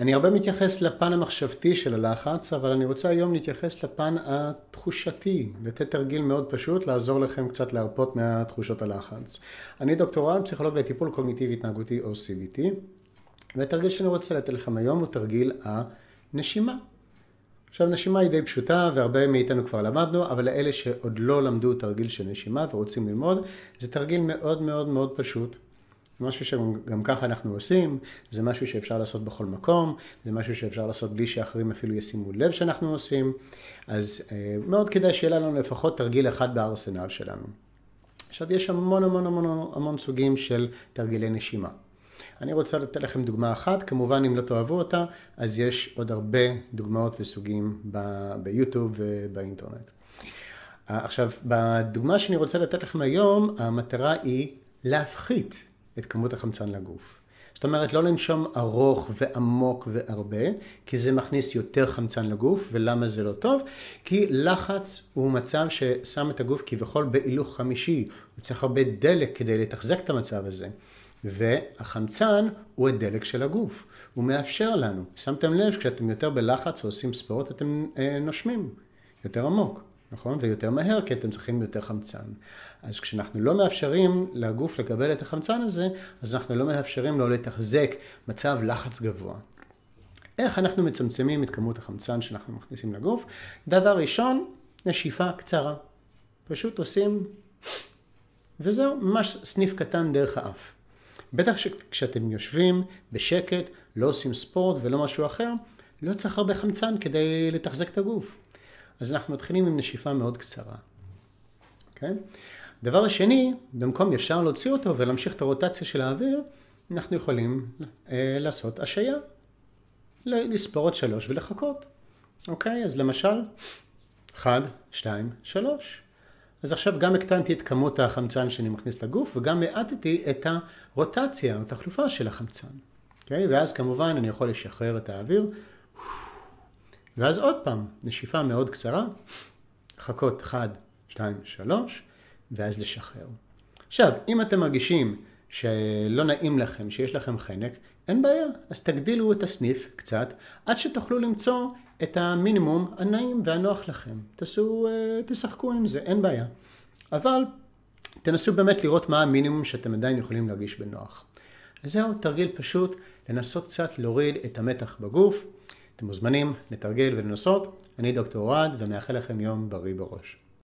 אני הרבה מתייחס לפן המחשבתי של הלחץ, אבל אני רוצה היום להתייחס לפן התחושתי, לתת תרגיל מאוד פשוט, לעזור לכם קצת להרפות מהתחושות הלחץ. אני דוקטור רן, פסיכולוג לטיפול קוגניטיבי התנהגותי או CBT, והתרגיל שאני רוצה לתת לכם היום הוא תרגיל הנשימה. עכשיו נשימה היא די פשוטה והרבה מאיתנו כבר למדנו, אבל לאלה שעוד לא למדו תרגיל של נשימה ורוצים ללמוד, זה תרגיל מאוד מאוד מאוד פשוט. זה משהו שגם ככה אנחנו עושים, זה משהו שאפשר לעשות בכל מקום, זה משהו שאפשר לעשות בלי שאחרים אפילו ישימו לב שאנחנו עושים, אז אה, מאוד כדאי שיהיה לנו לפחות תרגיל אחד בארסנל שלנו. עכשיו יש המון המון המון המון סוגים של תרגילי נשימה. אני רוצה לתת לכם דוגמה אחת, כמובן אם לא תאהבו אותה, אז יש עוד הרבה דוגמאות וסוגים ב- ביוטיוב ובאינטרנט. עכשיו, בדוגמה שאני רוצה לתת לכם היום, המטרה היא להפחית את כמות החמצן לגוף. זאת אומרת, לא לנשום ארוך ועמוק והרבה, כי זה מכניס יותר חמצן לגוף, ולמה זה לא טוב? כי לחץ הוא מצב ששם את הגוף כביכול בהילוך חמישי, הוא צריך הרבה דלק כדי לתחזק את המצב הזה. והחמצן הוא הדלק של הגוף, הוא מאפשר לנו. שמתם לב, כשאתם יותר בלחץ או עושים ספורט, אתם אה, נושמים יותר עמוק. נכון? ויותר מהר, כי אתם צריכים יותר חמצן. אז כשאנחנו לא מאפשרים לגוף לקבל את החמצן הזה, אז אנחנו לא מאפשרים לו לתחזק מצב לחץ גבוה. איך אנחנו מצמצמים את כמות החמצן שאנחנו מכניסים לגוף? דבר ראשון, נשיפה קצרה. פשוט עושים, וזהו, ממש סניף קטן דרך האף. בטח כשאתם יושבים בשקט, לא עושים ספורט ולא משהו אחר, לא צריך הרבה חמצן כדי לתחזק את הגוף. אז אנחנו מתחילים עם נשיפה מאוד קצרה. כן? דבר שני, במקום ישר להוציא אותו ולהמשיך את הרוטציה של האוויר, אנחנו יכולים אה, לעשות השעיה. לספור עוד שלוש ולחכות. אוקיי? אז למשל, אחד, שתיים, שלוש. אז עכשיו גם הקטנתי את כמות החמצן שאני מכניס לגוף וגם האטתי את הרוטציה, את החלופה של החמצן. אוקיי? ואז כמובן אני יכול לשחרר את האוויר ואז עוד פעם, נשיפה מאוד קצרה, חכות 1, 2, 3, ואז לשחרר. עכשיו, אם אתם מרגישים שלא נעים לכם, שיש לכם חנק, אין בעיה, אז תגדילו את הסניף קצת, עד שתוכלו למצוא את המינימום הנעים והנוח לכם. תעשו, אה, תשחקו עם זה, אין בעיה. אבל תנסו באמת לראות מה המינימום שאתם עדיין יכולים להרגיש בנוח. אז זהו, תרגיל פשוט, לנסות קצת להוריד את המתח בגוף. אתם מוזמנים לתרגל ולנסות. אני דוקטור אוהד ומאחל לכם יום בריא בראש.